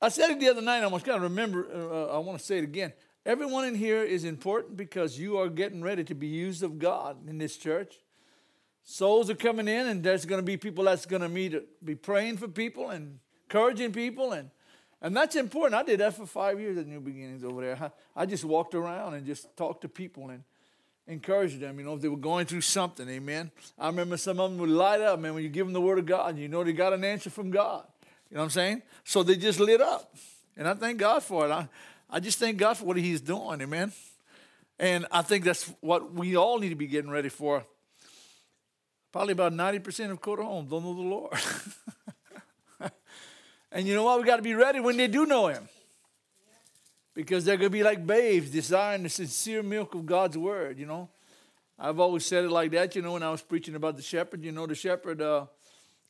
I said it the other night. I was kind of remember. Uh, I want to say it again. Everyone in here is important because you are getting ready to be used of God in this church. Souls are coming in, and there's going to be people that's going to meet, be praying for people and encouraging people, and and that's important. I did that for five years at New Beginnings over there. I, I just walked around and just talked to people and encouraged them. You know, if they were going through something, Amen. I remember some of them would light up, man. When you give them the Word of God, you know they got an answer from God. You know what I'm saying? So they just lit up. And I thank God for it. I, I just thank God for what He's doing, amen. And I think that's what we all need to be getting ready for. Probably about 90% of Coda homes don't know the Lord. and you know what? We got to be ready when they do know Him. Because they're going to be like babes, desiring the sincere milk of God's word, you know. I've always said it like that, you know, when I was preaching about the shepherd. You know, the shepherd, uh,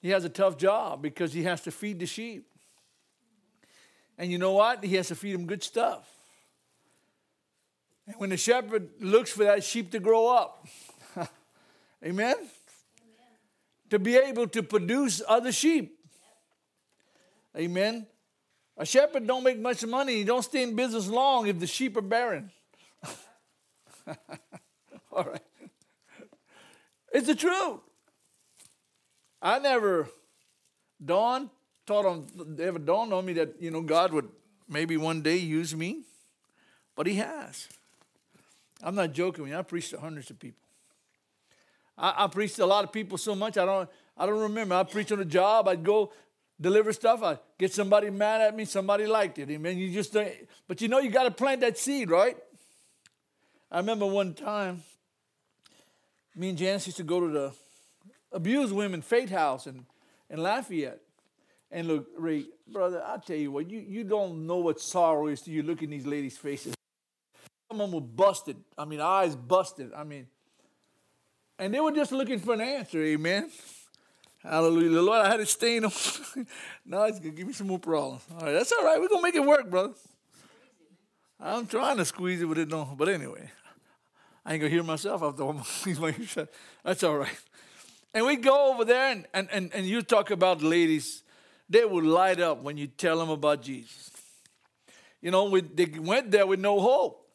he has a tough job because he has to feed the sheep. And you know what? He has to feed them good stuff. And when the shepherd looks for that sheep to grow up, amen? amen? To be able to produce other sheep. Amen. A shepherd don't make much money. He don't stay in business long if the sheep are barren. All right. It's the truth. I never dawned, thought on, ever dawned on me that, you know, God would maybe one day use me, but He has. I'm not joking when I preached to hundreds of people. I, I preached to a lot of people so much I don't I don't remember. I preached on a job, I'd go deliver stuff, I'd get somebody mad at me, somebody liked it. Amen. You just but you know you gotta plant that seed, right? I remember one time, me and Janice used to go to the abused women faith house and, in Lafayette. And look, Ray, brother, I tell you what, you, you don't know what sorrow is to you look in these ladies' faces. Some of them were busted. I mean, eyes busted. I mean, and they were just looking for an answer, amen. Hallelujah. Lord, I had a stain on. now it's going to give me some more problems. All right, that's all right. We're going to make it work, brother. I'm trying to squeeze it, but it don't. But anyway, I ain't going to hear myself after my shut. That's all right. And we go over there, and, and, and, and you talk about ladies, they will light up when you tell them about Jesus. You know, we, they went there with no hope.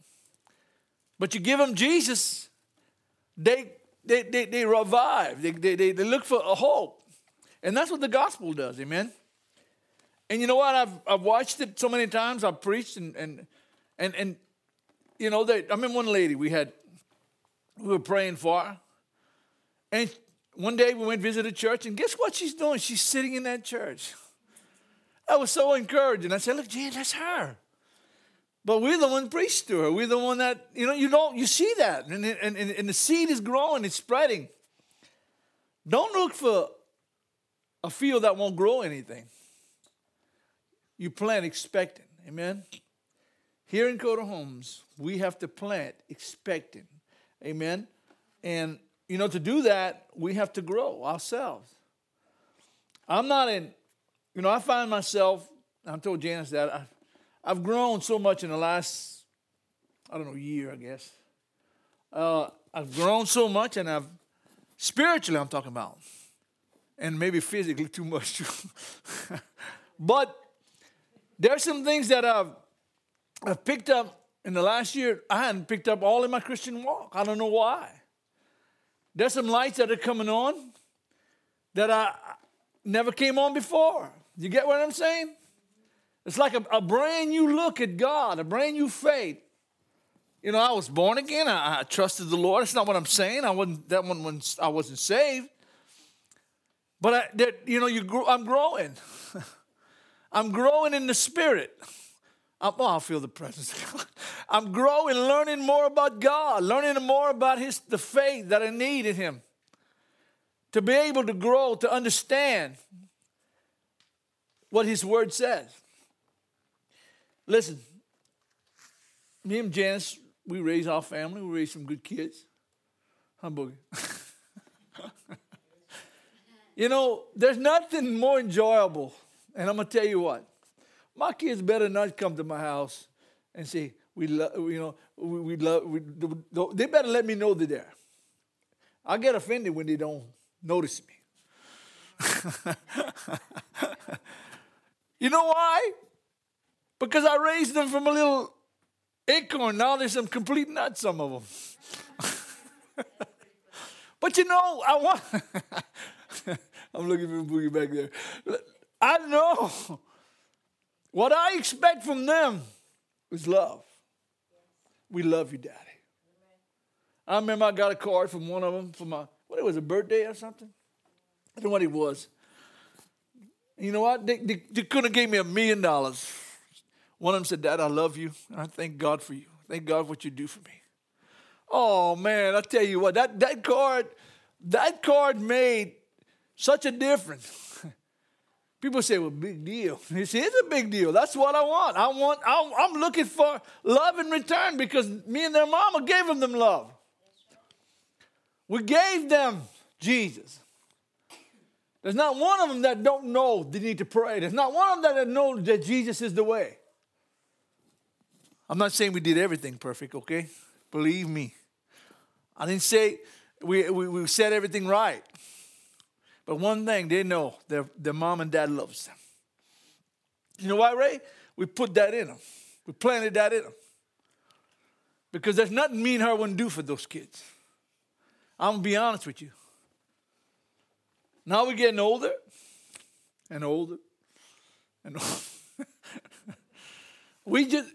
But you give them Jesus, they, they, they, they revive, they, they, they, they look for a hope. And that's what the gospel does, amen? And you know what? I've, I've watched it so many times. I've preached and, and, and, and you know, they, I mean, one lady we had, we were praying for. And one day we went visit a church, and guess what she's doing? She's sitting in that church. I was so encouraged, and I said, Look, Jan, that's her. But we're the one preached to her. We're the one that, you know, you don't, you see that. And, and, and the seed is growing, it's spreading. Don't look for a field that won't grow anything. You plant expecting. Amen. Here in Coda Homes, we have to plant expecting. Amen. And you know, to do that, we have to grow ourselves. I'm not in, you know, I find myself, I told Janice that, I, I've grown so much in the last, I don't know, year, I guess. Uh, I've grown so much, and I've, spiritually, I'm talking about, and maybe physically too much but there's some things that I've, I've picked up in the last year I hadn't picked up all in my Christian walk. I don't know why. There's some lights that are coming on that I never came on before. You get what I'm saying? It's like a, a brand new look at God, a brand new faith. You know, I was born again. I, I trusted the Lord. That's not what I'm saying. I wasn't that one when I wasn't saved. But I, that, you know, you grew, I'm growing. I'm growing in the spirit. I'm, oh, I feel the presence. I'm growing, learning more about God, learning more about His the faith that I need in Him. To be able to grow, to understand what His Word says. Listen, me and Janice, we raise our family, we raise some good kids. Boogie? you know, there's nothing more enjoyable, and I'm gonna tell you what. My kids better not come to my house and say, we love, you know, we, we love, we, they better let me know they're there. I get offended when they don't notice me. you know why? Because I raised them from a little acorn. Now there's some complete nuts, some of them. but you know, I want. I'm looking for Boogie back there. I know what I expect from them is love. We love you, Daddy. I remember I got a card from one of them for my, what it was, a birthday or something? I don't know what it was. You know what? They, they, they could have gave me a million dollars. One of them said, Dad, I love you. And I thank God for you. Thank God for what you do for me. Oh man, I tell you what, that, that card, that card made such a difference. People say, well, big deal. It is a big deal. That's what I want. I want, I'm looking for love in return because me and their mama gave them, them love. We gave them Jesus. There's not one of them that don't know they need to pray. There's not one of them that know that Jesus is the way. I'm not saying we did everything perfect, okay? Believe me. I didn't say we, we, we said everything right. But one thing they know, their, their mom and dad loves them. You know why, Ray? We put that in them. We planted that in them. Because there's nothing me and her wouldn't do for those kids. I'm to be honest with you. Now we're getting older and older and older. we just,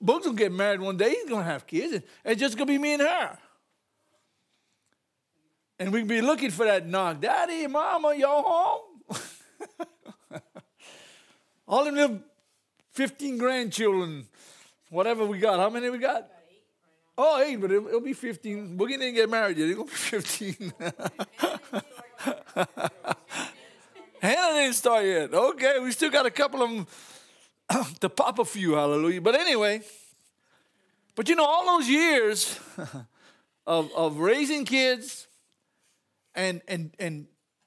Boog's going to get married one day. He's to have kids. And it's just to be me and her. And we can be looking for that knock. Daddy, mama, y'all home? All them little 15 grandchildren, whatever we got. How many we got? Oh, eight, but it'll, it'll be 15. Boogie didn't get married yet. It'll be 15. Hannah didn't start yet. Okay, we still got a couple of them to pop a few, hallelujah. But anyway, but you know, all those years of, of raising kids, and and and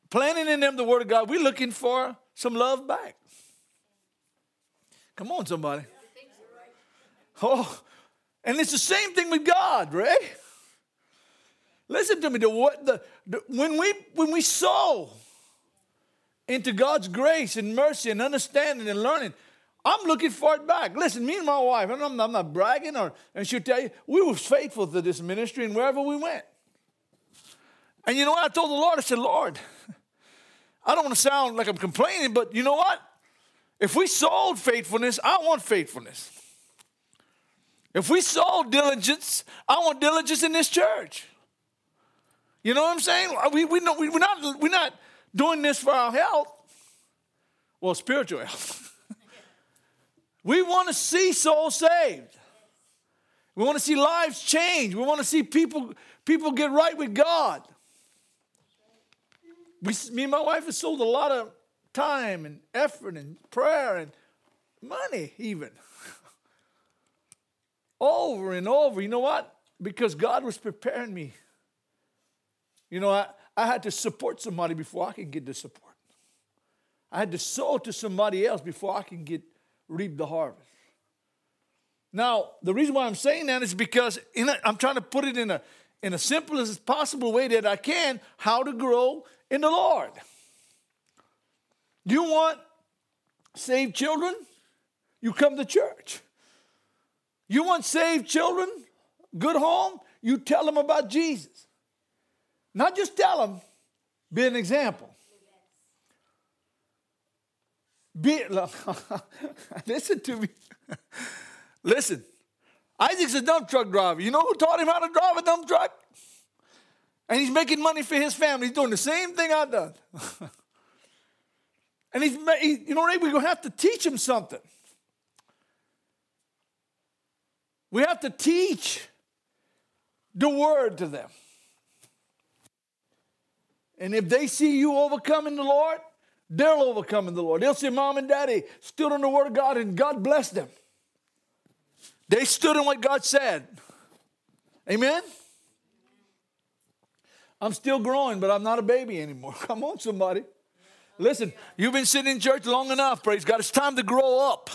planting in them the word of God, we're looking for some love back. Come on, somebody. Oh, and it's the same thing with God, right? Listen to me. The, what, the, the, when, we, when we sow into God's grace and mercy and understanding and learning, I'm looking for it back. Listen, me and my wife, I'm, I'm not bragging, or, and she'll tell you, we were faithful to this ministry and wherever we went. And you know what? I told the Lord, I said, Lord, I don't want to sound like I'm complaining, but you know what? If we sold faithfulness, I want faithfulness. If we sold diligence, I want diligence in this church. You know what I'm saying? We, we, know, we, we're, not, we're not doing this for our health, well, spiritual health. we want to see souls saved. We want to see lives change. We want to see people, people get right with God. We, me and my wife have sold a lot of time and effort and prayer and money, even. over and over. You know what? Because God was preparing me. You know, I, I had to support somebody before I could get the support. I had to sow to somebody else before I can get reap the harvest. Now, the reason why I'm saying that is because I'm trying to put it in a in a simplest possible way that I can how to grow in the Lord. Do you want saved children? You come to church. You want saved children? Good home? You tell them about Jesus. Not just tell them, be an example. Be, listen to me. listen. Isaac's a dump truck driver. You know who taught him how to drive a dump truck? And he's making money for his family. He's doing the same thing I've done. and he's, he, you know, what? we're going to have to teach him something. We have to teach the word to them. And if they see you overcoming the Lord, they'll overcome in the Lord. They'll see mom and daddy stood on the word of God and God blessed them. They stood in what God said. Amen? I'm still growing, but I'm not a baby anymore. Come on, somebody. Listen, you've been sitting in church long enough, praise God. It's time to grow up.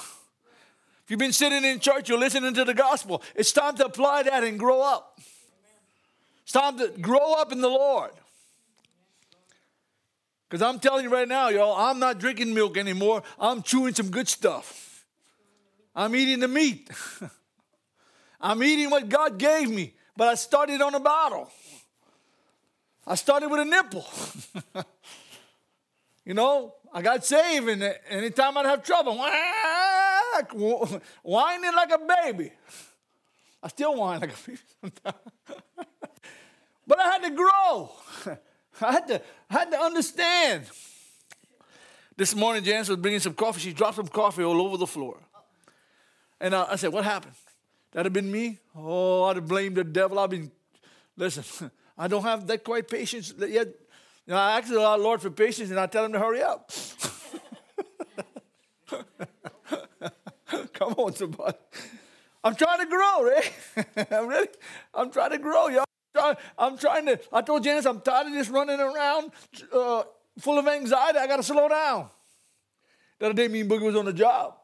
If you've been sitting in church, you're listening to the gospel. It's time to apply that and grow up. It's time to grow up in the Lord. Because I'm telling you right now, y'all, I'm not drinking milk anymore. I'm chewing some good stuff. I'm eating the meat. I'm eating what God gave me, but I started on a bottle. I started with a nipple. you know, I got saved, and anytime I'd have trouble, whining like a baby. I still whine like a baby sometimes. but I had to grow. I had to, I had to understand. This morning, Janice was bringing some coffee. She dropped some coffee all over the floor. And I, I said, What happened? That'd have been me? Oh, I'd have blamed the devil. I've been, listen, I don't have that quite patience yet. You know, I ask the Lord for patience and I tell him to hurry up. Come on, somebody. I'm trying to grow, right? I'm really, I'm trying to grow, y'all. I'm trying to, I told Janice, I'm tired of just running around uh, full of anxiety. I got to slow down. The other day, me and Boogie was on the job.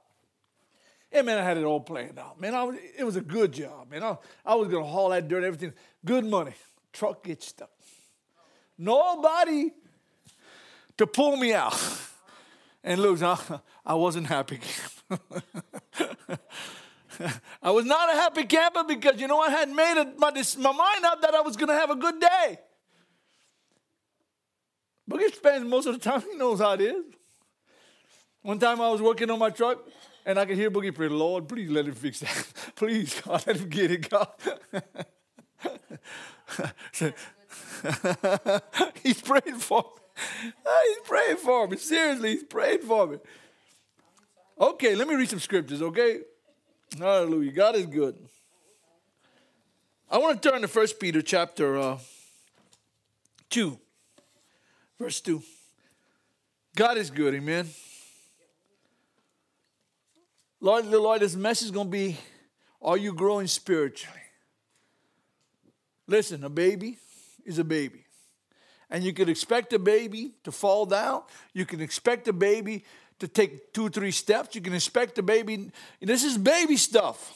Yeah, man, I had it all planned out. Man, was, it was a good job, man. I, I was to haul that dirt, everything. Good money. Truck gets stuck. Nobody to pull me out. And look, I, wasn't happy. I was not a happy camper because, you know, I had made a, my, my mind up that I was going to have a good day. Boogie spends most of the time, he knows how it is. One time I was working on my truck and I could hear Boogie pray, Lord, please let him fix that. please, God, let him get it, God. he's praying for me. He's praying for me. Seriously, he's praying for me. Okay, let me read some scriptures, okay? Hallelujah. God is good. I want to turn to 1 Peter chapter uh, 2, verse 2. God is good, amen. Lord, the Lord, this message is going to be Are you growing spiritually? Listen, a baby is a baby. And you can expect a baby to fall down. You can expect a baby to take two three steps. You can expect a baby. This is baby stuff.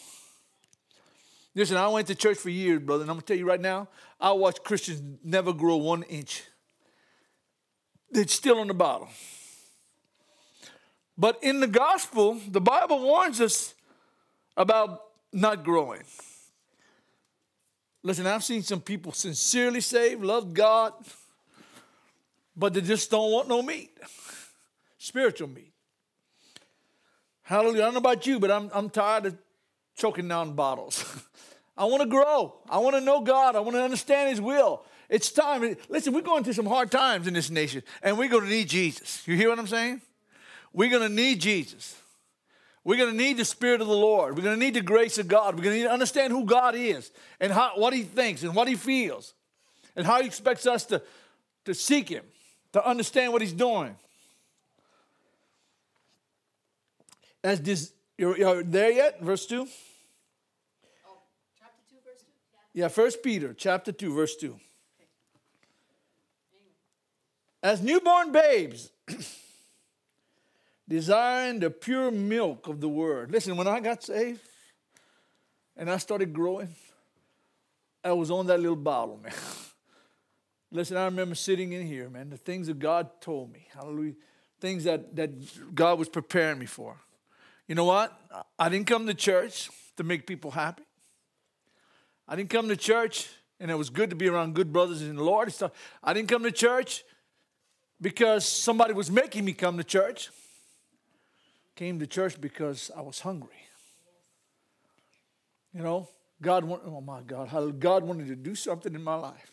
Listen, I went to church for years, brother, and I'm gonna tell you right now, I watch Christians never grow one inch. They're still on the bottom. But in the gospel, the Bible warns us about not growing. Listen, I've seen some people sincerely saved, love God, but they just don't want no meat, spiritual meat. Hallelujah. I don't know about you, but I'm, I'm tired of choking down bottles. I want to grow. I want to know God. I want to understand His will. It's time. Listen, we're going through some hard times in this nation, and we're going to need Jesus. You hear what I'm saying? We're going to need Jesus. We're going to need the Spirit of the Lord. We're going to need the grace of God. We're going to need to understand who God is and how, what He thinks and what He feels and how He expects us to, to seek Him, to understand what He's doing. As this, you're, you're there yet? Verse 2? Oh, chapter 2, verse 2? Yeah, First Peter, chapter 2, verse 2. As newborn babes, desiring the pure milk of the word. Listen, when I got saved and I started growing, I was on that little bottle, man. Listen, I remember sitting in here, man, the things that God told me, hallelujah, things that, that God was preparing me for. You know what? I didn't come to church to make people happy. I didn't come to church, and it was good to be around good brothers in the Lord. And stuff. I didn't come to church because somebody was making me come to church. Came to church because I was hungry. You know, God wanted, oh my God, God wanted to do something in my life.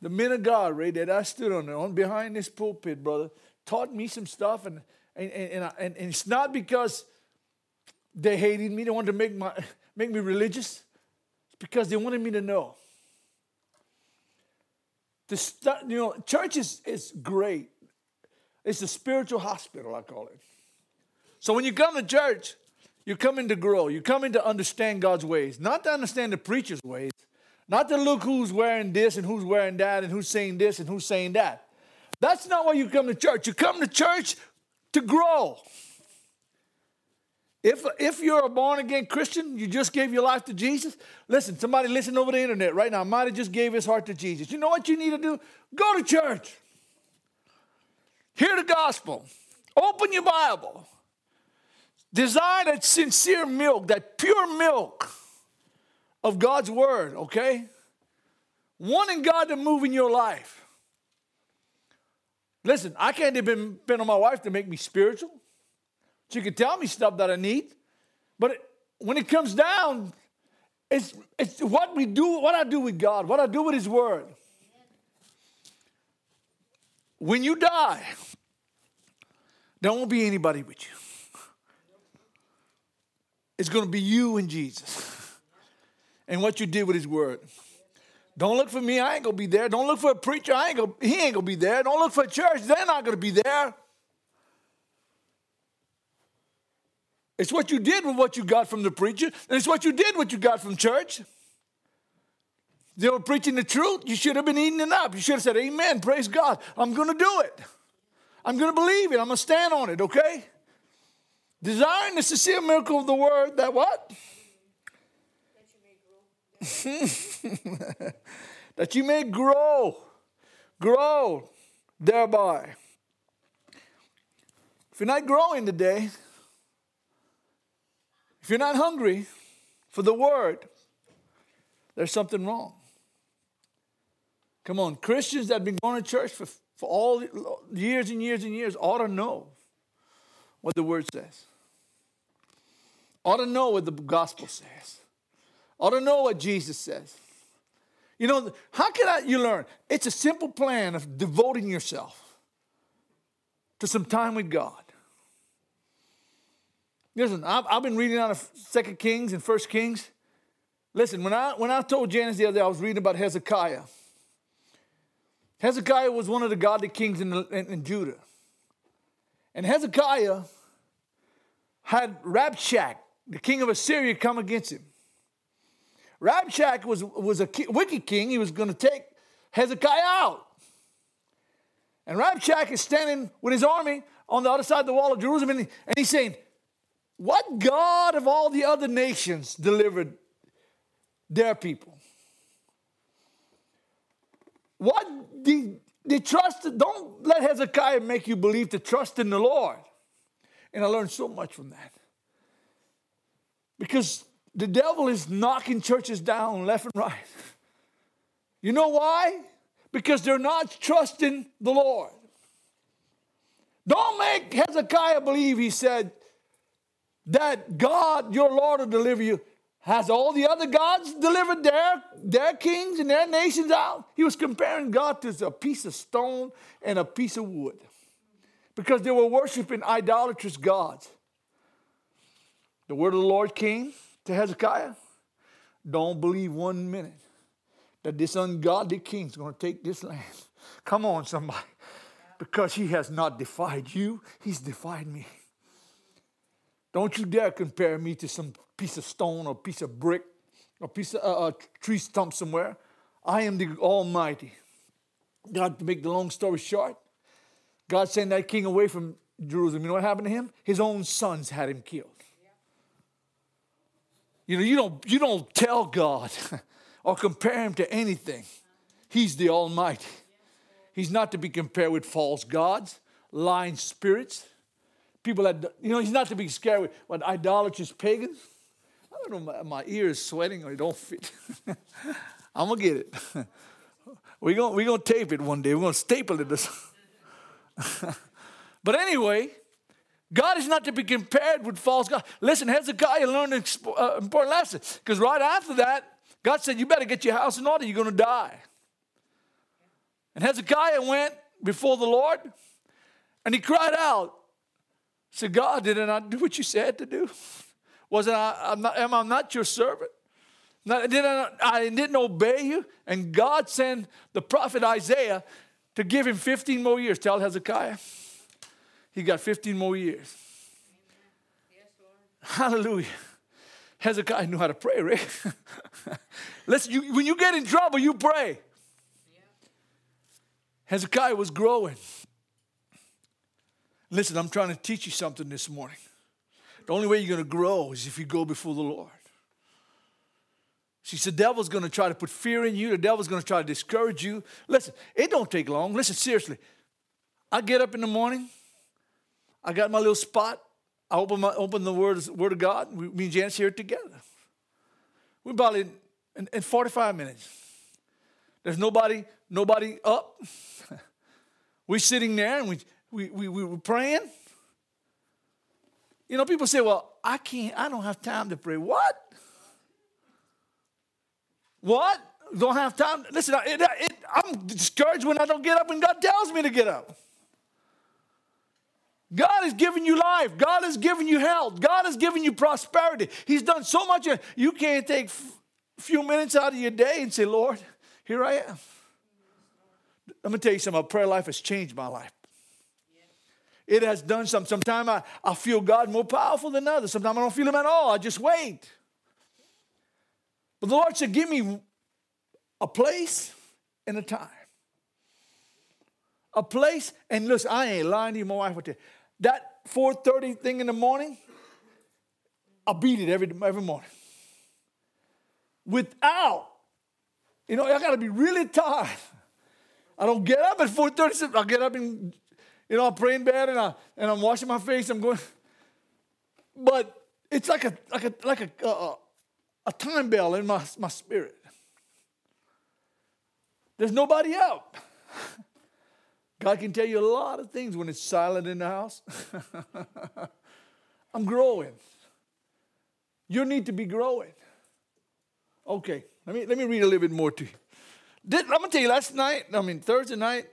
The men of God, Ray, that I stood on, on behind this pulpit, brother, taught me some stuff, and and, and, and, and it's not because they hated me, they wanted to make, my, make me religious. It's because they wanted me to know. The start, you know, church is, is great. It's a spiritual hospital, I call it. So when you come to church, you're coming to grow. You're coming to understand God's ways, not to understand the preacher's ways, not to look who's wearing this and who's wearing that and who's saying this and who's saying that. That's not why you come to church. You come to church to grow. If, if you're a born again Christian, you just gave your life to Jesus. Listen, somebody listen over the internet right now might have just gave his heart to Jesus. You know what you need to do? Go to church. Hear the gospel. Open your Bible. Desire that sincere milk, that pure milk of God's word, okay? Wanting God to move in your life. Listen, I can't depend on my wife to make me spiritual. She can tell me stuff that I need. But it, when it comes down, it's, it's what we do, what I do with God, what I do with His Word. When you die, there won't be anybody with you. It's going to be you and Jesus and what you did with His Word. Don't look for me, I ain't going to be there. Don't look for a preacher, I ain't gonna, he ain't going to be there. Don't look for a church, they're not going to be there. It's what you did with what you got from the preacher, and it's what you did with what you got from church. They were preaching the truth. You should have been eating it up. You should have said, Amen, praise God. I'm going to do it. I'm going to believe it. I'm going to stand on it, okay? Desiring the sincere miracle of the word that what? that you may grow, grow thereby. If you're not growing today, if you're not hungry for the word, there's something wrong. Come on, Christians that have been going to church for, for all years and years and years ought to know what the word says. Ought to know what the gospel says. Ought to know what Jesus says. You know, how can I, you learn? It's a simple plan of devoting yourself to some time with God. Listen, I've, I've been reading out of Second Kings and First Kings. Listen, when I when I told Janice the other day, I was reading about Hezekiah. Hezekiah was one of the godly kings in, the, in, in Judah. And Hezekiah had Rabshakeh, the king of Assyria, come against him. Rabshakeh was, was a wicked king. He was going to take Hezekiah out. And Rabshakeh is standing with his army on the other side of the wall of Jerusalem, and, he, and he's saying, what God of all the other nations delivered their people? What the, the trust, don't let Hezekiah make you believe to trust in the Lord. And I learned so much from that. Because the devil is knocking churches down left and right. You know why? Because they're not trusting the Lord. Don't make Hezekiah believe he said, that God, your Lord, will deliver you. Has all the other gods delivered their, their kings and their nations out? He was comparing God to a piece of stone and a piece of wood because they were worshiping idolatrous gods. The word of the Lord came to Hezekiah. Don't believe one minute that this ungodly king is going to take this land. Come on, somebody. Because he has not defied you, he's defied me. Don't you dare compare me to some piece of stone or piece of brick or piece of uh, uh, tree stump somewhere. I am the Almighty. God, to make the long story short, God sent that king away from Jerusalem. You know what happened to him? His own sons had him killed. You know, you don't, you don't tell God or compare him to anything. He's the Almighty. He's not to be compared with false gods, lying spirits people that, you know, he's not to be scared with what idolatrous pagans. I don't know, my, my ear is sweating or it don't fit. I'm going to get it. We're going we gonna tape it one day. We're going to staple it. but anyway, God is not to be compared with false God. Listen, Hezekiah learned an uh, important lesson because right after that, God said, You better get your house in order, you're going to die. And Hezekiah went before the Lord and he cried out, said, God, did I not do what you said to do? Wasn't I, I'm not, am I not your servant? Not, did I, not, I didn't obey you? And God sent the prophet Isaiah to give him 15 more years. Tell Hezekiah. He got 15 more years. Yes, Hallelujah. Hezekiah knew how to pray, right? Listen, you, when you get in trouble, you pray. Yeah. Hezekiah was growing. Listen, I'm trying to teach you something this morning. The only way you're going to grow is if you go before the Lord. See, the devil's going to try to put fear in you. The devil's going to try to discourage you. Listen, it don't take long. Listen, seriously. I get up in the morning. I got my little spot I open, my, open the word, word of God. We, me and Janice here together. We're probably in, in 45 minutes. There's nobody, nobody up. We're sitting there and we, we, we, we were praying. You know, people say, well, I can't, I don't have time to pray. What? What? Don't have time? Listen, it, it, I'm discouraged when I don't get up and God tells me to get up. God has given you life. God has given you health. God has given you prosperity. He's done so much. You can't take a few minutes out of your day and say, Lord, here I am. Let me tell you something. My prayer life has changed my life. It has done something. Sometimes I, I feel God more powerful than others. Sometimes I don't feel Him at all. I just wait. But the Lord said, Give me a place and a time. A place, and listen, I ain't lying to you, my wife would tell. That 4:30 thing in the morning, I beat it every, every morning. Without, you know, I gotta be really tired. I don't get up at 4:30. I get up and you know, I pray in bed and I and I'm washing my face. I'm going, but it's like a like a like a a, a time bell in my my spirit. There's nobody out. God can tell you a lot of things when it's silent in the house. I'm growing. You need to be growing. Okay, let me, let me read a little bit more to you. I'm to tell you, last night, I mean, Thursday night,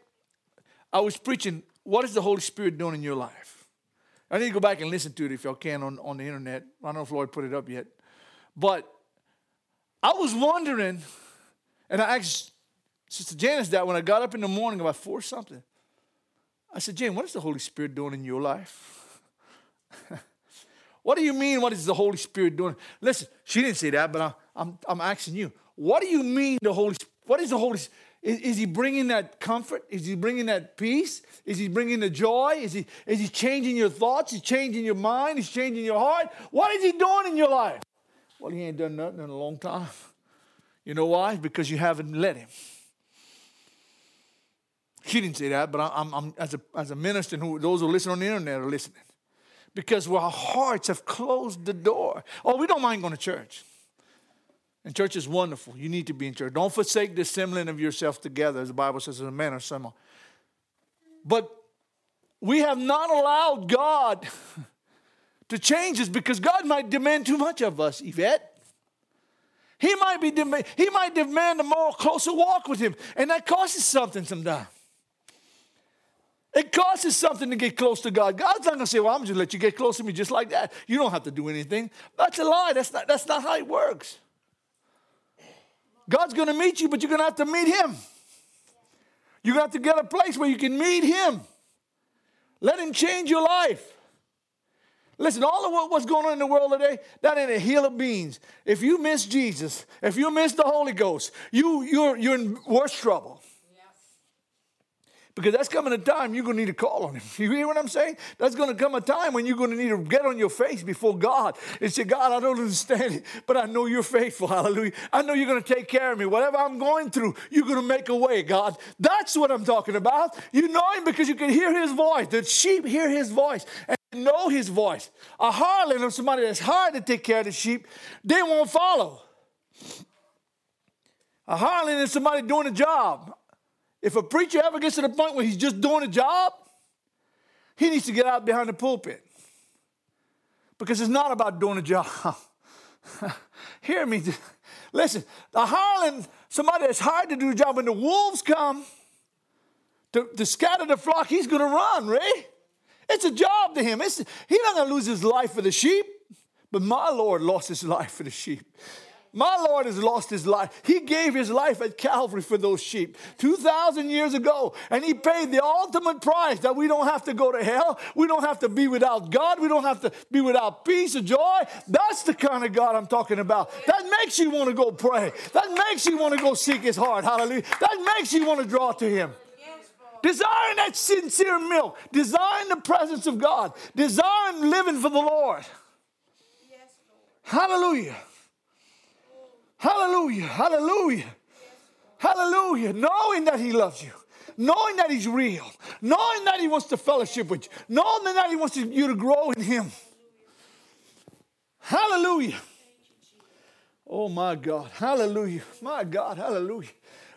I was preaching, What is the Holy Spirit doing in your life? I need to go back and listen to it if y'all can on, on the internet. I don't know if Lloyd put it up yet. But I was wondering, and I asked Sister Janice that when I got up in the morning about four something. I said, Jane, what is the Holy Spirit doing in your life? what do you mean, what is the Holy Spirit doing? Listen, she didn't say that, but I, I'm, I'm asking you. What do you mean the Holy What is the Holy is, is he bringing that comfort? Is he bringing that peace? Is he bringing the joy? Is he, is he changing your thoughts? He's changing your mind? He's changing your heart? What is he doing in your life? Well, he ain't done nothing in a long time. You know why? Because you haven't let him. She didn't say that, but I'm, I'm as, a, as a minister, who, those who listen on the internet are listening. Because our hearts have closed the door. Oh, we don't mind going to church. And church is wonderful. You need to be in church. Don't forsake the assembling of yourself together, as the Bible says, as a man or someone. But we have not allowed God to change us because God might demand too much of us, Yvette. He might be he might demand a more closer walk with him, and that costs us something sometimes. It costs us something to get close to God. God's not going to say, Well, I'm just let you get close to me just like that. You don't have to do anything. That's a lie. That's not, that's not how it works. God's going to meet you, but you're going to have to meet Him. To have to get a place where you can meet Him. Let Him change your life. Listen, all of what, what's going on in the world today, that ain't a hill of beans. If you miss Jesus, if you miss the Holy Ghost, you, you're, you're in worse trouble. Because that's coming a time you're going to need to call on him. You hear what I'm saying? That's going to come a time when you're going to need to get on your face before God and say, God, I don't understand it, but I know you're faithful. Hallelujah. I know you're going to take care of me. Whatever I'm going through, you're going to make a way, God. That's what I'm talking about. You know him because you can hear his voice. The sheep hear his voice and know his voice. A harlot or somebody that's hard to take care of the sheep, they won't follow. A harlot is somebody doing a job. If a preacher ever gets to the point where he's just doing a job, he needs to get out behind the pulpit. Because it's not about doing a job. Hear me. Listen, the hireling, somebody that's hired to do a job, when the wolves come to, to scatter the flock, he's going to run, right? It's a job to him. It's, he's not going to lose his life for the sheep, but my Lord lost his life for the sheep. My Lord has lost his life. He gave his life at Calvary for those sheep 2,000 years ago. And he paid the ultimate price that we don't have to go to hell. We don't have to be without God. We don't have to be without peace or joy. That's the kind of God I'm talking about. That makes you want to go pray. That makes you want to go seek his heart. Hallelujah. That makes you want to draw to him. Desiring that sincere milk. Desiring the presence of God. Desiring living for the Lord. Hallelujah. Hallelujah. Hallelujah. Hallelujah. Knowing that He loves you. Knowing that He's real. Knowing that He wants to fellowship with you. Knowing that He wants you to grow in Him. Hallelujah. Oh my God. Hallelujah. My God. Hallelujah.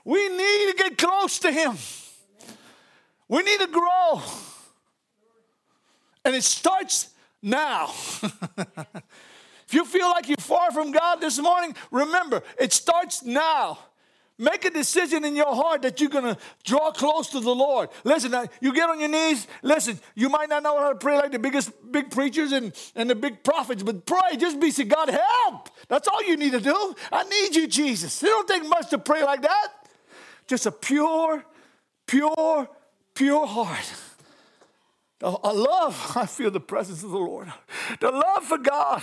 We need to get close to Him. We need to grow. And it starts now. you feel like you're far from God this morning, remember, it starts now. Make a decision in your heart that you're going to draw close to the Lord. Listen, you get on your knees. Listen, you might not know how to pray like the biggest big preachers and, and the big prophets, but pray. Just be say, God, help. That's all you need to do. I need you, Jesus. It don't take much to pray like that. Just a pure, pure, pure heart. Oh, I love, I feel the presence of the Lord. The love for God.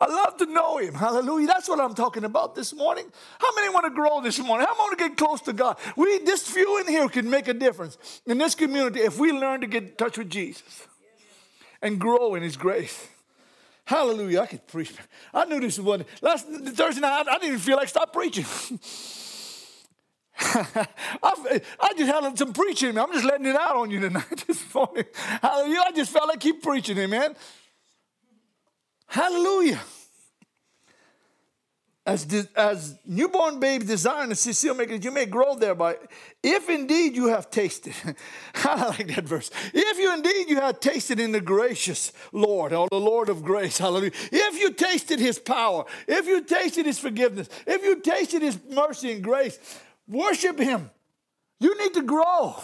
I love to know Him. Hallelujah. That's what I'm talking about this morning. How many want to grow this morning? How many want to get close to God? We, this few in here can make a difference in this community if we learn to get in touch with Jesus and grow in His grace. Hallelujah. I could preach. I knew this was one. Last Thursday night, I didn't even feel like stop preaching. I, I just had some preaching. I'm just letting it out on you tonight this morning. Hallelujah. I just felt like keep preaching, amen. Hallelujah. As, as newborn babes desiring to see seal makers, you may grow thereby. If indeed you have tasted, I like that verse. If you indeed you have tasted in the gracious Lord, or the Lord of grace, hallelujah. If you tasted his power, if you tasted his forgiveness, if you tasted his mercy and grace, Worship Him. You need to grow.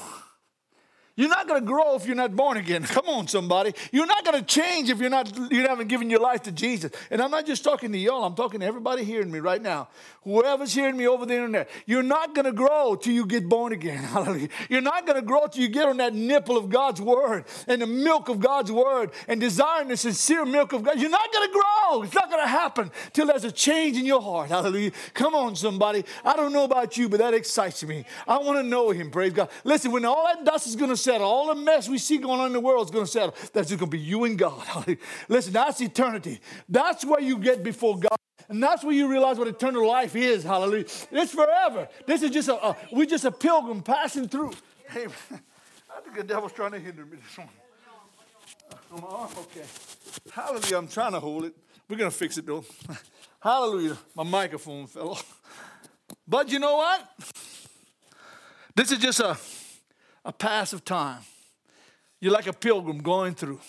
You're not going to grow if you're not born again. Come on, somebody. You're not going to change if you're not you haven't given your life to Jesus. And I'm not just talking to y'all. I'm talking to everybody hearing me right now. Whoever's hearing me over the internet, you're not going to grow till you get born again. Hallelujah. You're not going to grow till you get on that nipple of God's word and the milk of God's word and desiring the sincere milk of God. You're not going to grow. It's not going to happen till there's a change in your heart. Hallelujah. Come on, somebody. I don't know about you, but that excites me. I want to know Him. Praise God. Listen, when all that dust is going to settle. All the mess we see going on in the world is going to settle. That's just going to be you and God. Listen, that's eternity. That's where you get before God. And that's where you realize what eternal life is. Hallelujah. It's forever. This is just a, a we're just a pilgrim passing through. Hey, I think the devil's trying to hinder me this morning. On my arm, okay. Hallelujah. I'm trying to hold it. We're going to fix it though. Hallelujah. My microphone fell off. But you know what? This is just a a pass of time. You're like a pilgrim going through.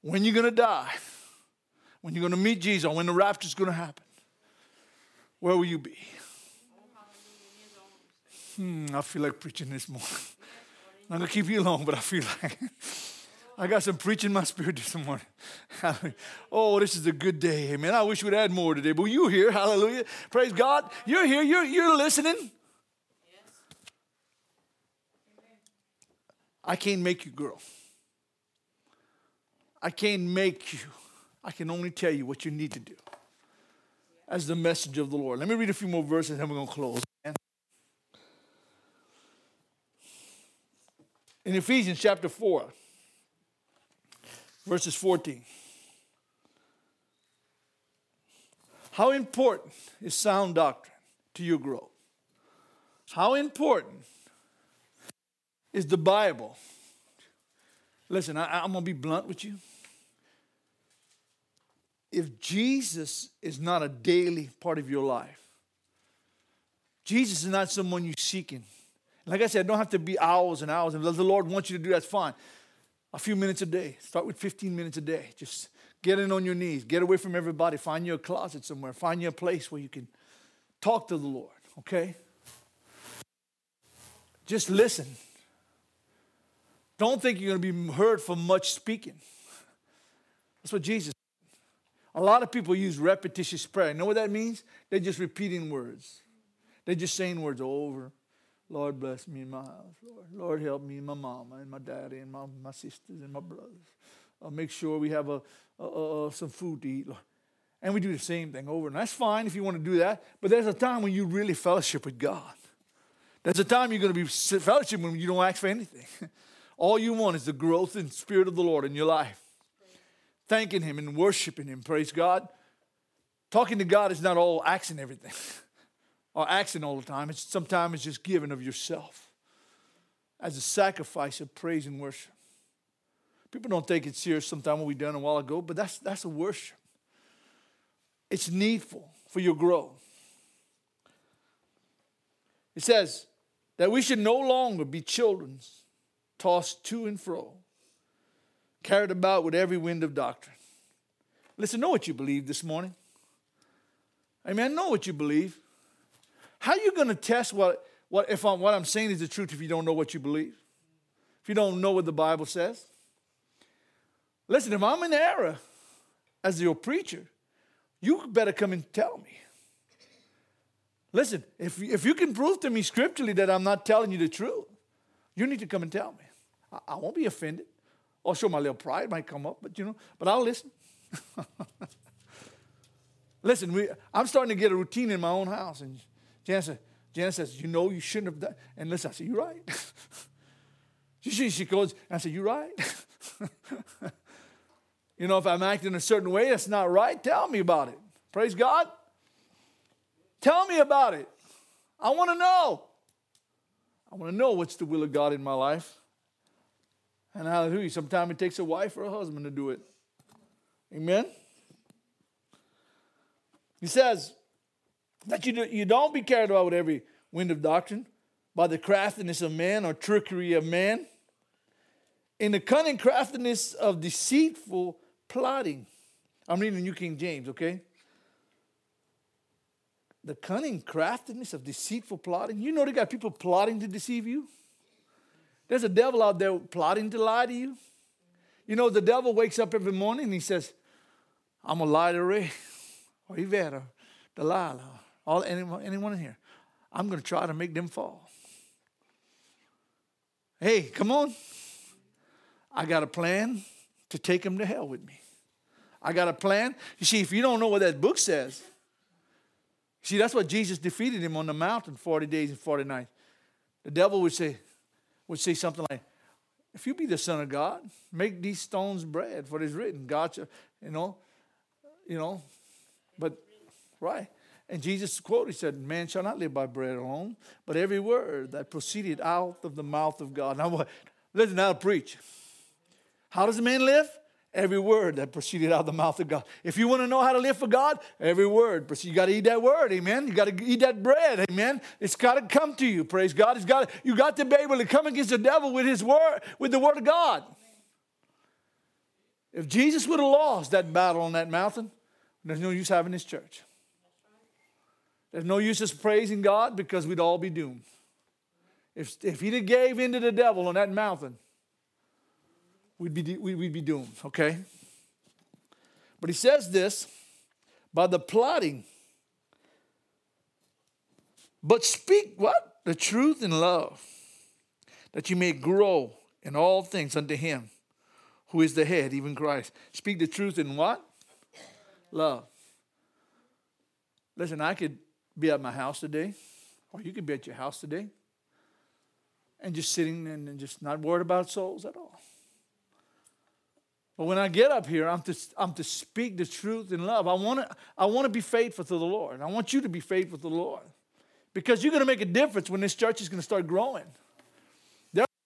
When you're going to die, when you're going to meet Jesus, when the rapture is going to happen, where will you be? Hmm, I feel like preaching this morning. I'm going to keep you long, but I feel like I got some preaching in my spirit this morning. oh, this is a good day. Amen. I wish we'd had more today, but you're here. Hallelujah. Praise God. You're here. You're, you're listening. I can't make you grow. I can't make you. I can only tell you what you need to do as the message of the Lord. Let me read a few more verses and we're going to close. In Ephesians chapter 4, verses 14. How important is sound doctrine to your growth? How important is the Bible. Listen, I, I'm going to be blunt with you. If Jesus is not a daily part of your life, Jesus is not someone you're seeking. Like I said, don't have to be hours and hours. If the Lord wants you to do, that's fine. A few minutes a day. Start with 15 minutes a day. Just get in on your knees. Get away from everybody. Find your closet somewhere. Find your place where you can talk to the Lord, okay? Just listen. Don't think you're going to be heard for much speaking. That's what Jesus said. A lot of people use repetitious prayer. You know what that means? They're just repeating words. They're just saying words over. Lord bless me in my house. Lord, Lord help me and my mama and my daddy and my, my sisters and my brothers. I'll make sure we have a, a, a, some food to eat. And we do the same thing over. And that's fine if you want to do that. But there's a time when you really fellowship with God. There's a time you're going to be fellowship when you don't ask for anything. All you want is the growth and spirit of the Lord in your life. Thanking Him and worshiping Him. Praise God. Talking to God is not all asking everything or acting all the time. It's sometimes it's just giving of yourself as a sacrifice of praise and worship. People don't take it serious sometimes what we done a while ago, but that's that's a worship. it's needful for your growth. It says that we should no longer be children tossed to and fro, carried about with every wind of doctrine. Listen, know what you believe this morning. Amen. Know what you believe. How are you going to test what, what if I'm, what I'm saying is the truth if you don't know what you believe? If you don't know what the Bible says? Listen, if I'm in error as your preacher, you better come and tell me. Listen, if, if you can prove to me scripturally that I'm not telling you the truth, you need to come and tell me. I, I won't be offended. I'll show my little pride might come up, but you know, but I'll listen. listen, we, I'm starting to get a routine in my own house. And Janice, Janice says, You know, you shouldn't have done. And listen, I said, You're right. she, she goes, I said, You're right. You know, if I'm acting a certain way that's not right, tell me about it. Praise God. Tell me about it. I want to know. I want to know what's the will of God in my life. And hallelujah, sometimes it takes a wife or a husband to do it. Amen. He says that you, do, you don't be carried away with every wind of doctrine by the craftiness of man or trickery of man, in the cunning craftiness of deceitful plotting. I'm reading New King James, okay? The cunning craftiness of deceitful plotting. You know they got people plotting to deceive you. There's a devil out there plotting to lie to you. You know, the devil wakes up every morning and he says, I'm going to lie to Ray or Yvette or Delilah, all, anyone, anyone in here. I'm going to try to make them fall. Hey, come on. I got a plan to take them to hell with me. I got a plan. You see, if you don't know what that book says, see, that's what Jesus defeated him on the mountain 40 days and 40 nights. The devil would say, would say something like, if you be the son of God, make these stones bread, for it is written, God shall, you know, you know, but right. And Jesus quote, he said, Man shall not live by bread alone, but every word that proceeded out of the mouth of God. Now what? Listen, now preach. How does a man live? Every word that proceeded out of the mouth of God. If you want to know how to live for God, every word. You got to eat that word, amen. You got to eat that bread, amen. It's got to come to you, praise God. It's got you got to be able to come against the devil with his word, with the word of God. If Jesus would have lost that battle on that mountain, there's no use having this church. There's no use just praising God because we'd all be doomed. If, if he'd have gave in to the devil on that mountain, we'd be, we'd be doomed, okay? But he says this by the plotting. But speak what? The truth in love, that you may grow in all things unto him who is the head, even Christ. Speak the truth in what? Love. Listen, I could be at my house today, or you could be at your house today, and just sitting and just not worried about souls at all. But when I get up here, I'm to, I'm to speak the truth in love. I want to I want to be faithful to the Lord. I want you to be faithful to the Lord. Because you're going to make a difference when this church is going to start growing.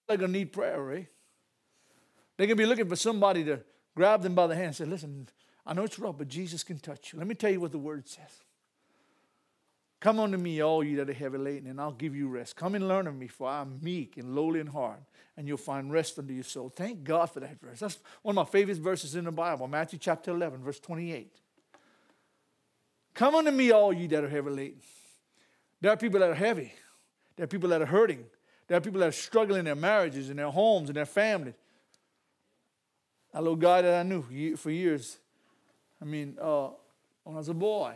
They're going to need prayer, right? They're going to be looking for somebody to grab them by the hand and say, listen, I know it's rough, but Jesus can touch you. Let me tell you what the word says. Come unto me, all you that are heavy laden, and I'll give you rest. Come and learn of me, for I am meek and lowly in heart, and you'll find rest unto your soul. Thank God for that verse. That's one of my favorite verses in the Bible, Matthew chapter 11, verse 28. Come unto me, all you that are heavy laden. There are people that are heavy. There are people that are hurting. There are people that are struggling in their marriages, in their homes, in their families. A little guy that I knew for years, I mean, uh, when I was a boy,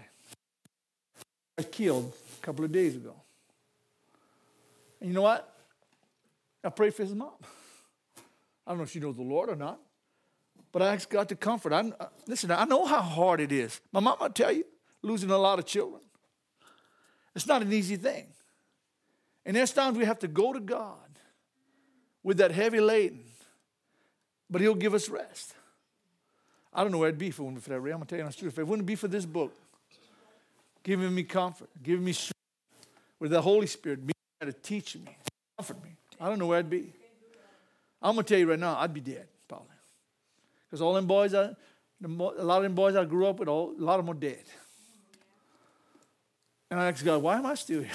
killed a couple of days ago. And you know what? I prayed for his mom. I don't know if she knows the Lord or not, but I asked God to comfort. I, uh, listen, I know how hard it is. My mom, I tell you, losing a lot of children. It's not an easy thing. And there's times we have to go to God with that heavy laden, but He'll give us rest. I don't know where it'd be for, for that. I'm going to tell you truth. If it wouldn't be for this book, giving me comfort, giving me strength, with the Holy Spirit being there to teach me, comfort me. I don't know where I'd be. I'm gonna tell you right now, I'd be dead probably, because all them boys, I, a lot of them boys I grew up with, all, a lot of them are dead. And I asked God, why am I still here?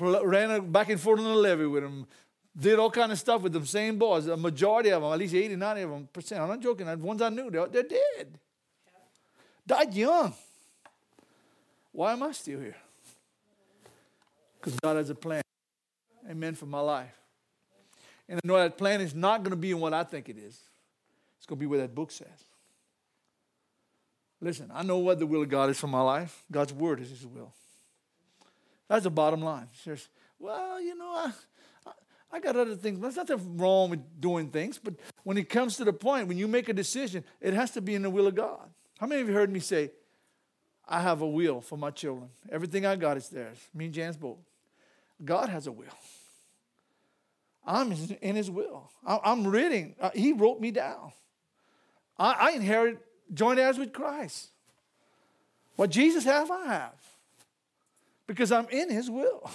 Ran back and forth on the levee with them, Did all kind of stuff with them same boys. A majority of them, at least 80, 90 of them percent. I'm not joking. The ones I knew, they're, they're dead. Died young. Why am I still here? Because God has a plan. Amen for my life. And I know that plan is not going to be in what I think it is. It's going to be what that book says. Listen, I know what the will of God is for my life. God's word is his will. That's the bottom line. Says, well, you know, I, I, I got other things. There's nothing wrong with doing things, but when it comes to the point, when you make a decision, it has to be in the will of God. How many of you heard me say, I have a will for my children. Everything I got is theirs. Me and Jan's both. God has a will. I'm in his will. I'm reading. Uh, he wrote me down. I inherit joint heirs with Christ. What Jesus have, I have. Because I'm in his will.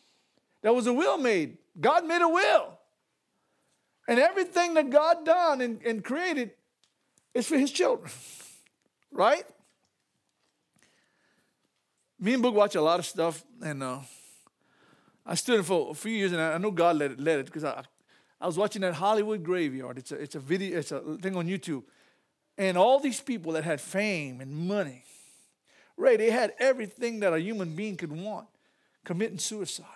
there was a will made. God made a will. And everything that God done and, and created is for his children. Right? Me and Book watch a lot of stuff, and uh, I stood for a few years, and I know God let it, let it, because I, I was watching that Hollywood Graveyard. It's a, it's a video, it's a thing on YouTube, and all these people that had fame and money, right? They had everything that a human being could want, committing suicide,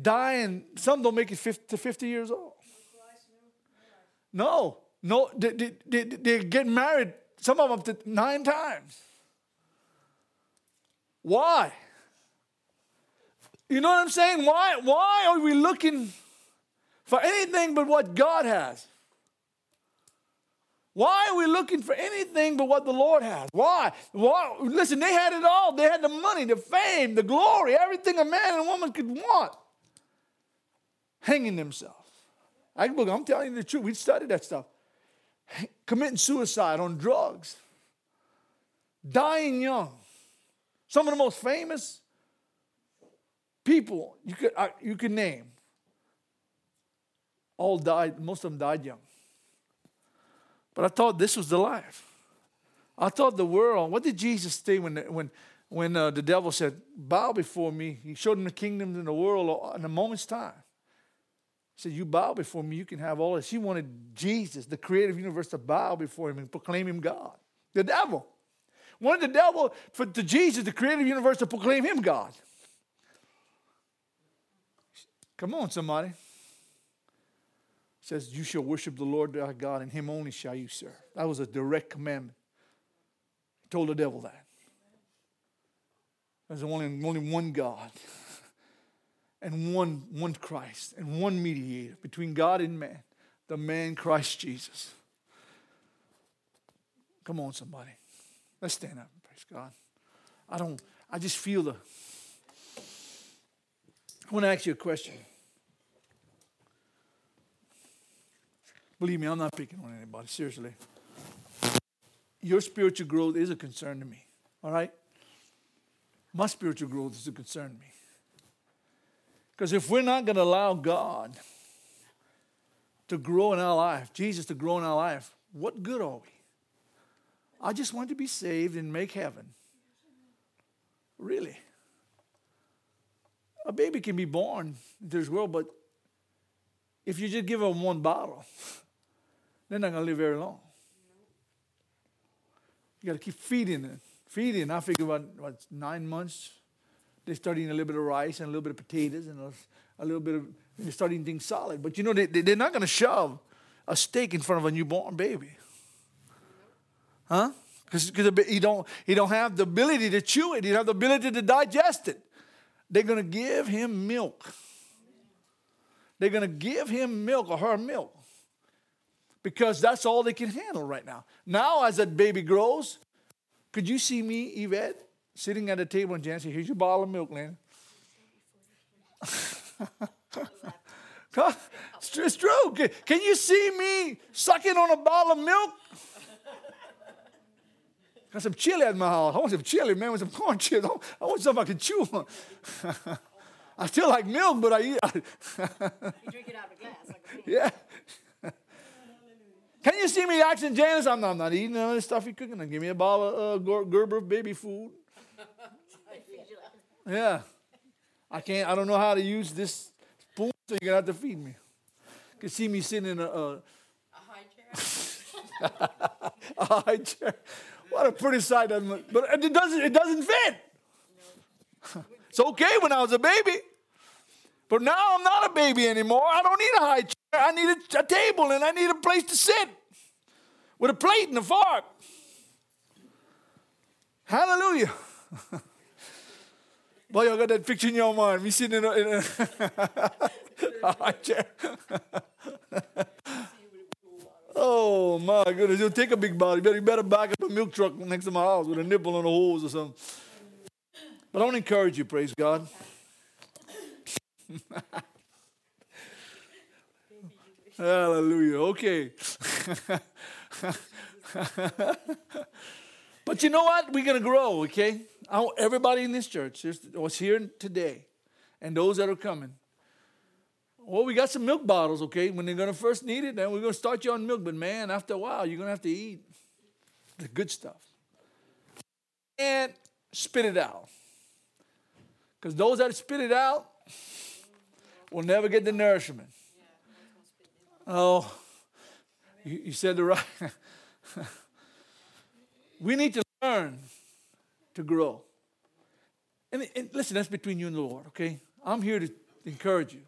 dying. Some don't make it 50 to 50 years old. No, no, they, they, they, they get married, some of them to nine times. Why? You know what I'm saying? Why, why are we looking for anything but what God has? Why are we looking for anything but what the Lord has? Why? Why? Listen, they had it all. They had the money, the fame, the glory, everything a man and woman could want. Hanging themselves. I, I'm telling you the truth. We studied that stuff. Committing suicide on drugs. Dying young. Some of the most famous people you could, uh, you could name all died, most of them died young. But I thought this was the life. I thought the world, what did Jesus say when, when, when uh, the devil said, Bow before me? He showed him the kingdoms in the world in a moment's time. He said, You bow before me, you can have all this. He wanted Jesus, the creative universe, to bow before him and proclaim him God. The devil. Wanted the devil for to Jesus, the creative universe, to proclaim him God. Come on, somebody. It says, You shall worship the Lord thy God, and him only shall you serve. That was a direct commandment. He told the devil that. There's only, only one God and one, one Christ and one mediator between God and man, the man Christ Jesus. Come on, somebody. Let's stand up. Praise God. I don't, I just feel the. I want to ask you a question. Believe me, I'm not picking on anybody, seriously. Your spiritual growth is a concern to me, all right? My spiritual growth is a concern to me. Because if we're not going to allow God to grow in our life, Jesus to grow in our life, what good are we? I just want to be saved and make heaven. Really. A baby can be born into this world, but if you just give them one bottle, they're not going to live very long. You got to keep feeding it. Feeding. I figure about what, nine months, they start eating a little bit of rice and a little bit of potatoes and a, a little bit of, they start eating things solid. But you know, they, they're not going to shove a steak in front of a newborn baby. Huh? Because he don't, he don't have the ability to chew it. He don't have the ability to digest it. They're going to give him milk. They're going to give him milk or her milk because that's all they can handle right now. Now, as that baby grows, could you see me, Yvette, sitting at a table and Jan say, Here's your bottle of milk, Lynn. it's true. Can you see me sucking on a bottle of milk? Got some chili at my house. I want some chili, man, with some corn chips. I want something I can chew on. I still like milk, but I eat. you drink it out of a glass. Like a yeah. Can you see me asking Janice? I'm not, I'm not eating none of this stuff you're cooking. Give me a bottle of uh, Gerber baby food. Yeah. I can't, I don't know how to use this spoon, so you're going to have to feed me. You can see me sitting in a, a, A high chair? a high chair. What a pretty sight. But it doesn't, it doesn't fit. It's okay when I was a baby. But now I'm not a baby anymore. I don't need a high chair. I need a, a table and I need a place to sit with a plate and a fork. Hallelujah. Boy, y'all got that picture in your mind. Me sitting in a, in a high chair. Oh my goodness. You'll take a big bottle. You better, you better back up a milk truck next to my house with a nipple on the hose or something. But I want to encourage you, praise God. Hallelujah. Okay. but you know what? We're going to grow, okay? I want everybody in this church, what's here today, and those that are coming. Well, we got some milk bottles, okay? When they're going to first need it, then we're going to start you on milk. But man, after a while, you're going to have to eat the good stuff. And spit it out. Because those that spit it out will never get the nourishment. Oh, you, said the right. we need to learn to grow. And, and, listen, that's between you and the Lord, okay? I'm here to encourage you.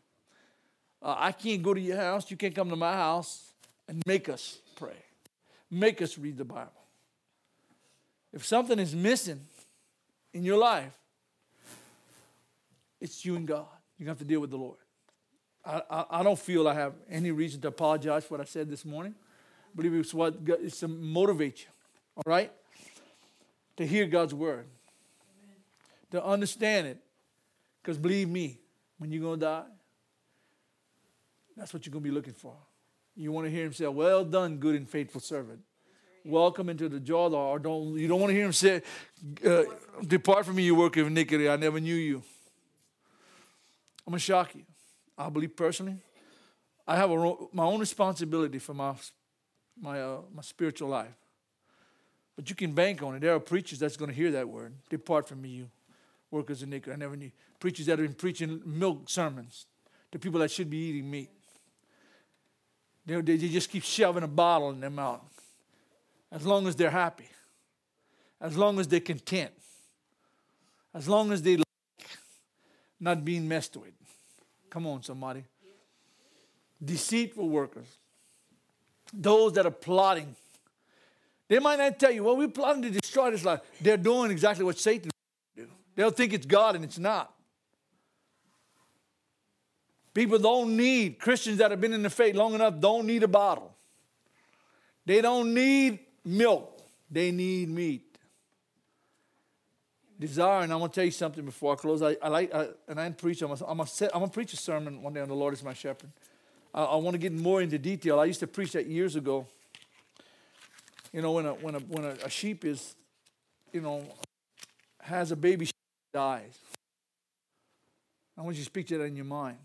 Uh, I can't go to your house. You can't come to my house and make us pray, make us read the Bible. If something is missing in your life, it's you and God. You have to deal with the Lord. I, I, I, don't feel I have any reason to apologize for what I said this morning. I believe it's what it's to motivate you, all right? To hear God's word, Amen. to understand it. Because believe me, when you're going to die, that's what you're going to be looking for. You want to hear him say, Well done, good and faithful servant. Welcome into the of the Don't, you don't want to hear him say, uh, Depart from me, you work of iniquity. I never knew you. I'm to shock you. I believe personally, I have a, my own responsibility for my, my, uh, my spiritual life. But you can bank on it. There are preachers that's going to hear that word. Depart from me, you workers of iniquity. I never knew. Preachers that have been preaching milk sermons to people that should be eating meat. They, they just keep shoving a bottle in their mouth. As long as they're happy. As long as they're content. As long as they like not being messed with. Come on, somebody. Deceitful workers. Those that are plotting. They might not tell you, well, we're plotting to destroy this life. They're doing exactly what Satan do. They'll think it's God and it's not. People don't need, Christians that have been in the faith long enough don't need a bottle. They don't need milk. They need meat desire, and I'm going to tell you something before I close. I, I like, I, and I preach. I'm going to preach a sermon one day on the Lord is my shepherd. I, I want to get more into detail. I used to preach that years ago. You know, when a when a when a, a sheep is, you know, has a baby dies. I want you to speak to that in your mind.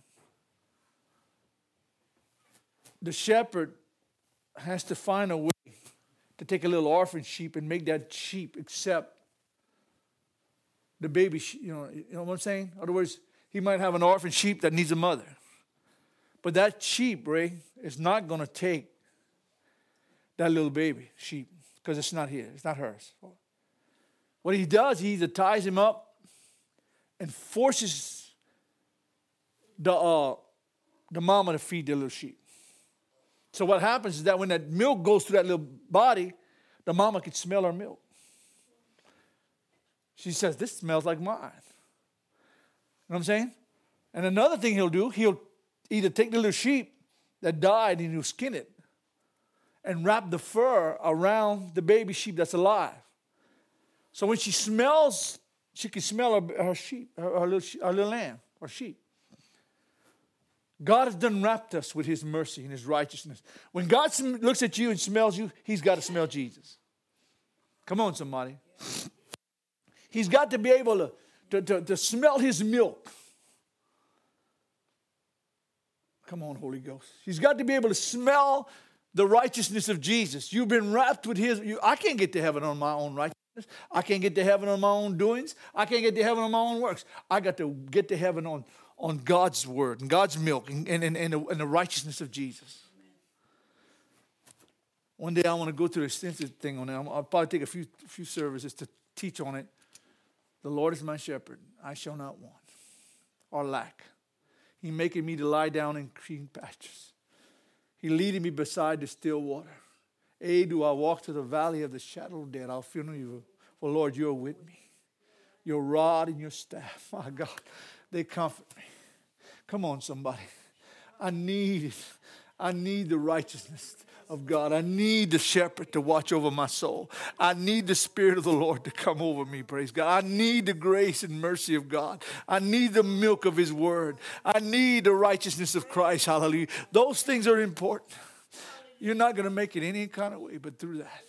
The shepherd has to find a way to take a little orphan sheep and make that sheep accept the baby, you know, you know what I'm saying? In other words, he might have an orphan sheep that needs a mother. But that sheep, Ray, is not going to take that little baby sheep because it's not his, it's not hers. What he does, he either ties him up and forces the, uh, the mama to feed the little sheep. So what happens is that when that milk goes through that little body, the mama can smell her milk. She says, This smells like mine. You know what I'm saying? And another thing he'll do, he'll either take the little sheep that died and he'll skin it and wrap the fur around the baby sheep that's alive. So when she smells, she can smell her, her sheep, her, her, little, her little lamb or sheep. God has done wrapped us with his mercy and his righteousness. When God looks at you and smells you, he's got to smell Jesus. Come on, somebody. He's got to be able to, to, to, to smell his milk. Come on, Holy Ghost. He's got to be able to smell the righteousness of Jesus. You've been wrapped with His. You, I can't get to heaven on my own righteousness. I can't get to heaven on my own doings. I can't get to heaven on my own works. I got to get to heaven on, on God's word and God's milk and, and, and, and, the, the righteousness of Jesus. One day I want to go through an extensive thing on it. I'll probably take a few, few services to teach on it. The Lord is my shepherd. I shall not want or lack. He making me to lie down in green pastures. He leading me beside the still water. A, do I walk to the valley of the shadow of death? I'll fear no evil. For Lord, you're with me. Your rod and your staff, my God, they comfort me. Come on, somebody. I need it. I need the righteousness of God. I need the shepherd to watch over my soul. I need the Spirit of the Lord to come over me, praise God. I need the grace and mercy of God. I need the milk of His Word. I need the righteousness of Christ, hallelujah. Those things are important. You're not going to make it any kind of way but through that.